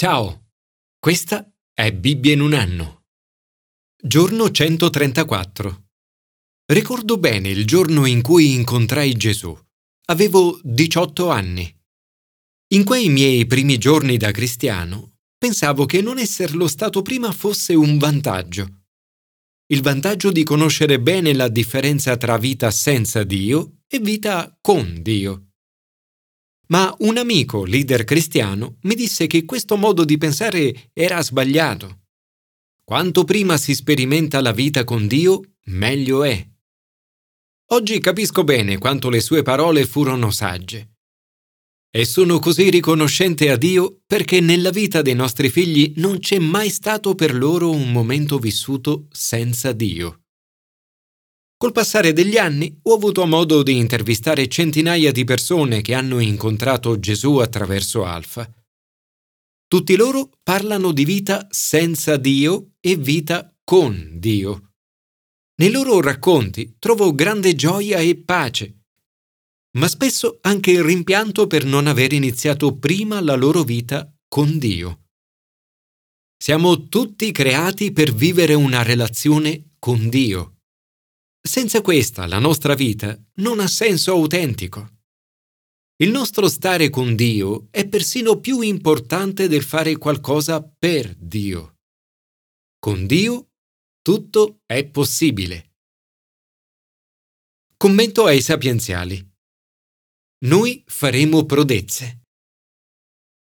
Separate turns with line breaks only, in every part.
Ciao, questa è Bibbia in un anno. Giorno 134. Ricordo bene il giorno in cui incontrai Gesù. Avevo 18 anni. In quei miei primi giorni da cristiano pensavo che non esserlo stato prima fosse un vantaggio. Il vantaggio di conoscere bene la differenza tra vita senza Dio e vita con Dio ma un amico leader cristiano mi disse che questo modo di pensare era sbagliato. Quanto prima si sperimenta la vita con Dio, meglio è. Oggi capisco bene quanto le sue parole furono sagge. E sono così riconoscente a Dio perché nella vita dei nostri figli non c'è mai stato per loro un momento vissuto senza Dio. Col passare degli anni ho avuto modo di intervistare centinaia di persone che hanno incontrato Gesù attraverso Alfa. Tutti loro parlano di vita senza Dio e vita con Dio. Nei loro racconti trovo grande gioia e pace, ma spesso anche il rimpianto per non aver iniziato prima la loro vita con Dio. Siamo tutti creati per vivere una relazione con Dio. Senza questa la nostra vita non ha senso autentico. Il nostro stare con Dio è persino più importante del fare qualcosa per Dio. Con Dio tutto è possibile. Commento ai sapienziali. Noi faremo prodezze.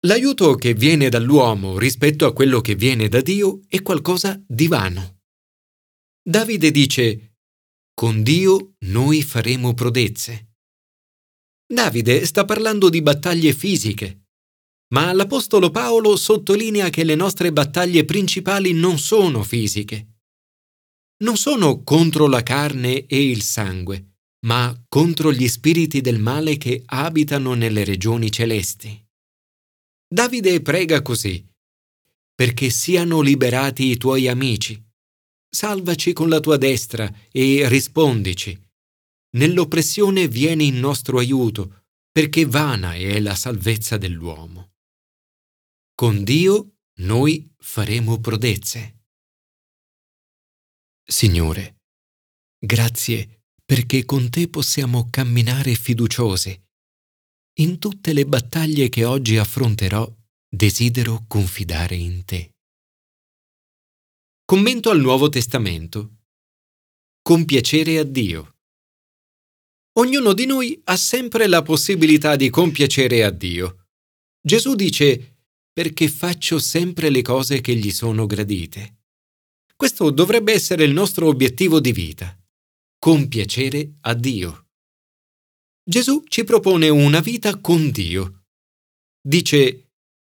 L'aiuto che viene dall'uomo rispetto a quello che viene da Dio è qualcosa di vano. Davide dice con Dio noi faremo prodezze. Davide sta parlando di battaglie fisiche, ma l'Apostolo Paolo sottolinea che le nostre battaglie principali non sono fisiche. Non sono contro la carne e il sangue, ma contro gli spiriti del male che abitano nelle regioni celesti. Davide prega così, perché siano liberati i tuoi amici, salvaci con la tua destra e rispondici. Nell'oppressione vieni in nostro aiuto, perché vana è la salvezza dell'uomo. Con Dio noi faremo prodezze. Signore, grazie perché con te possiamo camminare fiduciosi. In tutte le battaglie che oggi affronterò, desidero confidare in te. Commento al Nuovo Testamento. Compiacere a Dio. Ognuno di noi ha sempre la possibilità di compiacere a Dio. Gesù dice, perché faccio sempre le cose che gli sono gradite. Questo dovrebbe essere il nostro obiettivo di vita. Compiacere a Dio. Gesù ci propone una vita con Dio. Dice,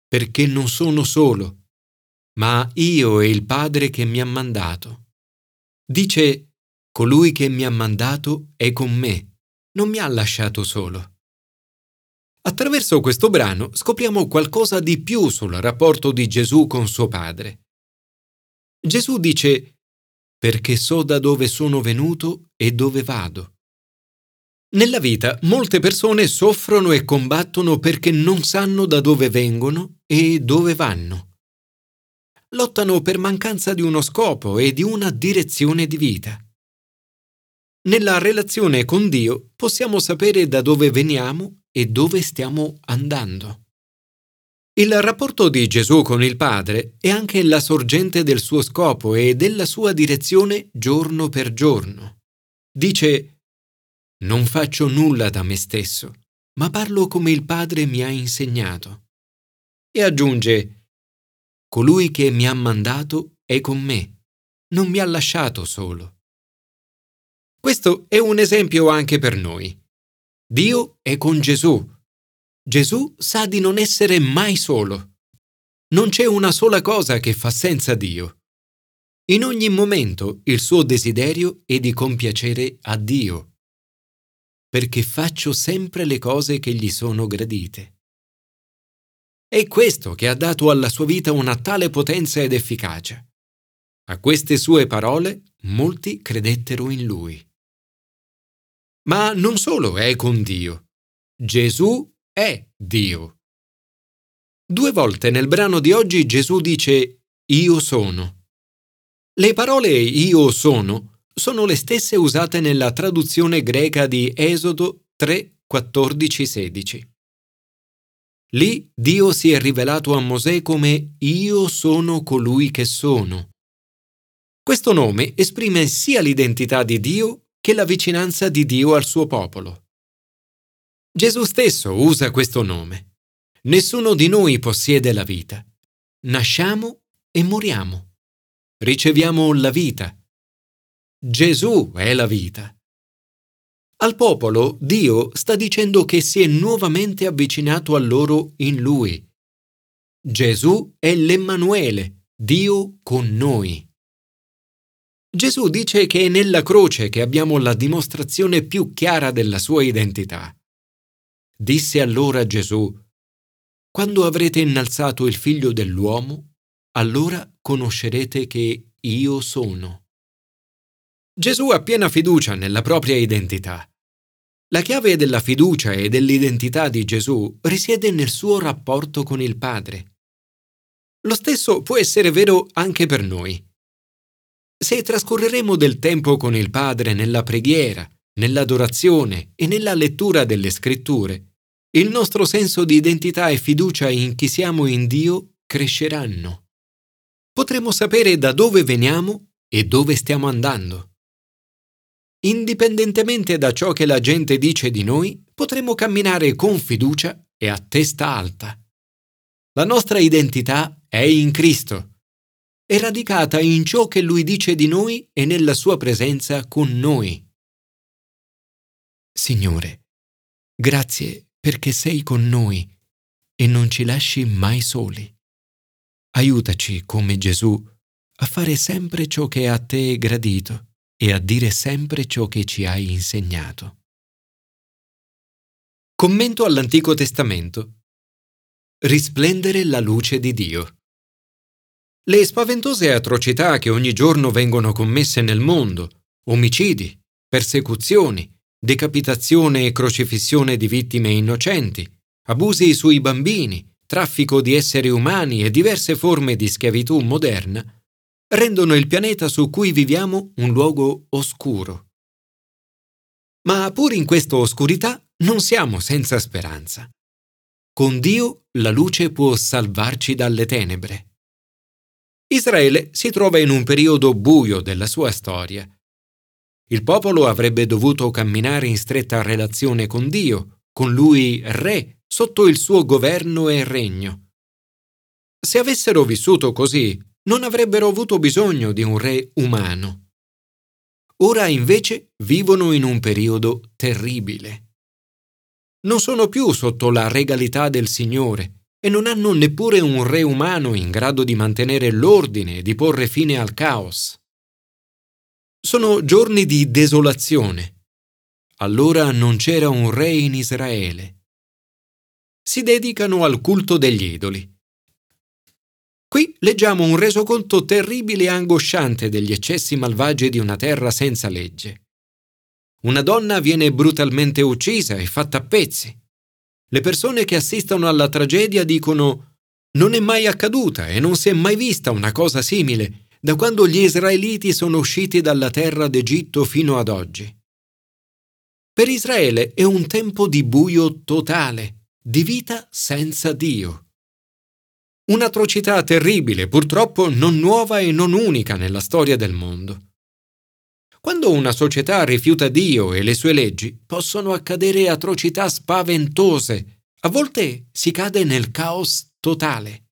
perché non sono solo, ma io e il Padre che mi ha mandato. Dice, colui che mi ha mandato è con me, non mi ha lasciato solo. Attraverso questo brano scopriamo qualcosa di più sul rapporto di Gesù con suo Padre. Gesù dice, perché so da dove sono venuto e dove vado. Nella vita molte persone soffrono e combattono perché non sanno da dove vengono e dove vanno lottano per mancanza di uno scopo e di una direzione di vita. Nella relazione con Dio possiamo sapere da dove veniamo e dove stiamo andando. Il rapporto di Gesù con il Padre è anche la sorgente del suo scopo e della sua direzione giorno per giorno. Dice, non faccio nulla da me stesso, ma parlo come il Padre mi ha insegnato. E aggiunge, Colui che mi ha mandato è con me, non mi ha lasciato solo. Questo è un esempio anche per noi. Dio è con Gesù. Gesù sa di non essere mai solo. Non c'è una sola cosa che fa senza Dio. In ogni momento il suo desiderio è di compiacere a Dio, perché faccio sempre le cose che gli sono gradite. È questo che ha dato alla sua vita una tale potenza ed efficacia. A queste sue parole molti credettero in lui. Ma non solo è con Dio. Gesù è Dio. Due volte nel brano di oggi Gesù dice Io sono. Le parole Io sono sono le stesse usate nella traduzione greca di Esodo 3, 14, 16. Lì Dio si è rivelato a Mosè come Io sono colui che sono. Questo nome esprime sia l'identità di Dio che la vicinanza di Dio al suo popolo. Gesù stesso usa questo nome. Nessuno di noi possiede la vita. Nasciamo e moriamo. Riceviamo la vita. Gesù è la vita. Al popolo Dio sta dicendo che si è nuovamente avvicinato a loro in Lui. Gesù è l'Emmanuele, Dio con noi. Gesù dice che è nella croce che abbiamo la dimostrazione più chiara della sua identità. Disse allora Gesù, Quando avrete innalzato il figlio dell'uomo, allora conoscerete che io sono. Gesù ha piena fiducia nella propria identità. La chiave della fiducia e dell'identità di Gesù risiede nel suo rapporto con il Padre. Lo stesso può essere vero anche per noi. Se trascorreremo del tempo con il Padre nella preghiera, nell'adorazione e nella lettura delle scritture, il nostro senso di identità e fiducia in chi siamo in Dio cresceranno. Potremo sapere da dove veniamo e dove stiamo andando. Indipendentemente da ciò che la gente dice di noi, potremo camminare con fiducia e a testa alta. La nostra identità è in Cristo. È radicata in ciò che Lui dice di noi e nella Sua presenza con noi. Signore, grazie perché sei con noi e non ci lasci mai soli. Aiutaci, come Gesù, a fare sempre ciò che a te è gradito e a dire sempre ciò che ci hai insegnato. Commento all'Antico Testamento. Risplendere la luce di Dio. Le spaventose atrocità che ogni giorno vengono commesse nel mondo, omicidi, persecuzioni, decapitazione e crocifissione di vittime innocenti, abusi sui bambini, traffico di esseri umani e diverse forme di schiavitù moderna, rendono il pianeta su cui viviamo un luogo oscuro. Ma pur in questa oscurità non siamo senza speranza. Con Dio la luce può salvarci dalle tenebre. Israele si trova in un periodo buio della sua storia. Il popolo avrebbe dovuto camminare in stretta relazione con Dio, con lui re, sotto il suo governo e regno. Se avessero vissuto così, non avrebbero avuto bisogno di un re umano. Ora invece vivono in un periodo terribile. Non sono più sotto la regalità del Signore e non hanno neppure un re umano in grado di mantenere l'ordine e di porre fine al caos. Sono giorni di desolazione. Allora non c'era un re in Israele. Si dedicano al culto degli idoli leggiamo un resoconto terribile e angosciante degli eccessi malvagi di una terra senza legge. Una donna viene brutalmente uccisa e fatta a pezzi. Le persone che assistono alla tragedia dicono non è mai accaduta e non si è mai vista una cosa simile da quando gli israeliti sono usciti dalla terra d'Egitto fino ad oggi. Per Israele è un tempo di buio totale, di vita senza Dio. Un'atrocità terribile, purtroppo non nuova e non unica nella storia del mondo. Quando una società rifiuta Dio e le sue leggi, possono accadere atrocità spaventose. A volte si cade nel caos totale.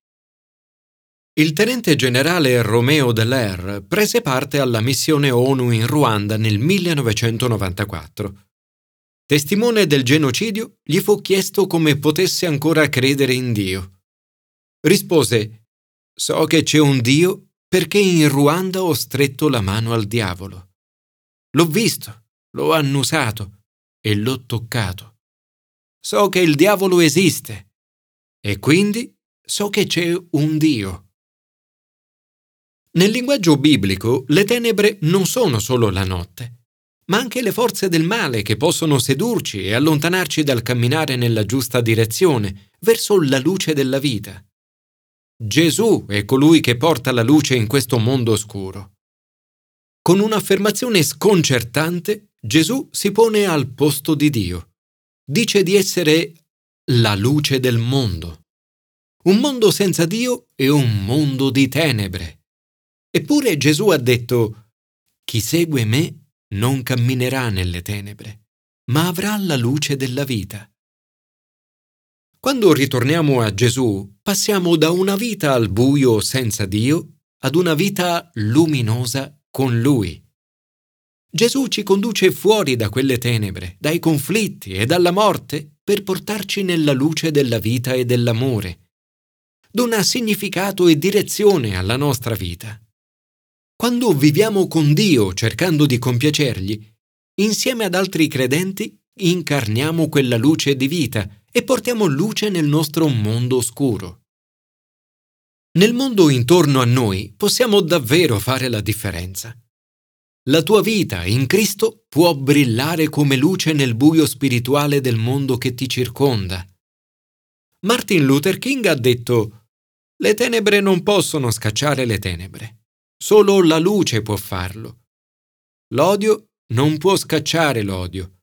Il tenente generale Romeo Dallaire prese parte alla missione ONU in Ruanda nel 1994. Testimone del genocidio, gli fu chiesto come potesse ancora credere in Dio rispose So che c'è un Dio perché in Ruanda ho stretto la mano al diavolo. L'ho visto, l'ho annusato e l'ho toccato. So che il diavolo esiste e quindi so che c'è un Dio. Nel linguaggio biblico le tenebre non sono solo la notte, ma anche le forze del male che possono sedurci e allontanarci dal camminare nella giusta direzione, verso la luce della vita. Gesù è colui che porta la luce in questo mondo oscuro. Con un'affermazione sconcertante, Gesù si pone al posto di Dio. Dice di essere la luce del mondo. Un mondo senza Dio è un mondo di tenebre. Eppure Gesù ha detto, chi segue me non camminerà nelle tenebre, ma avrà la luce della vita. Quando ritorniamo a Gesù, passiamo da una vita al buio senza Dio ad una vita luminosa con Lui. Gesù ci conduce fuori da quelle tenebre, dai conflitti e dalla morte per portarci nella luce della vita e dell'amore. Dona significato e direzione alla nostra vita. Quando viviamo con Dio cercando di compiacergli, insieme ad altri credenti incarniamo quella luce di vita e portiamo luce nel nostro mondo oscuro. Nel mondo intorno a noi possiamo davvero fare la differenza. La tua vita in Cristo può brillare come luce nel buio spirituale del mondo che ti circonda. Martin Luther King ha detto, le tenebre non possono scacciare le tenebre, solo la luce può farlo. L'odio non può scacciare l'odio,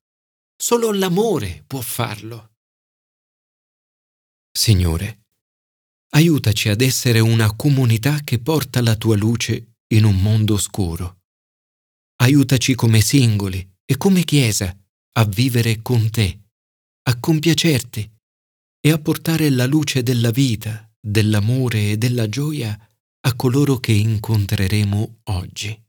solo l'amore può farlo. Signore, aiutaci ad essere una comunità che porta la tua luce in un mondo oscuro. Aiutaci come singoli e come Chiesa a vivere con te, a compiacerti e a portare la luce della vita, dell'amore e della gioia a coloro che incontreremo oggi.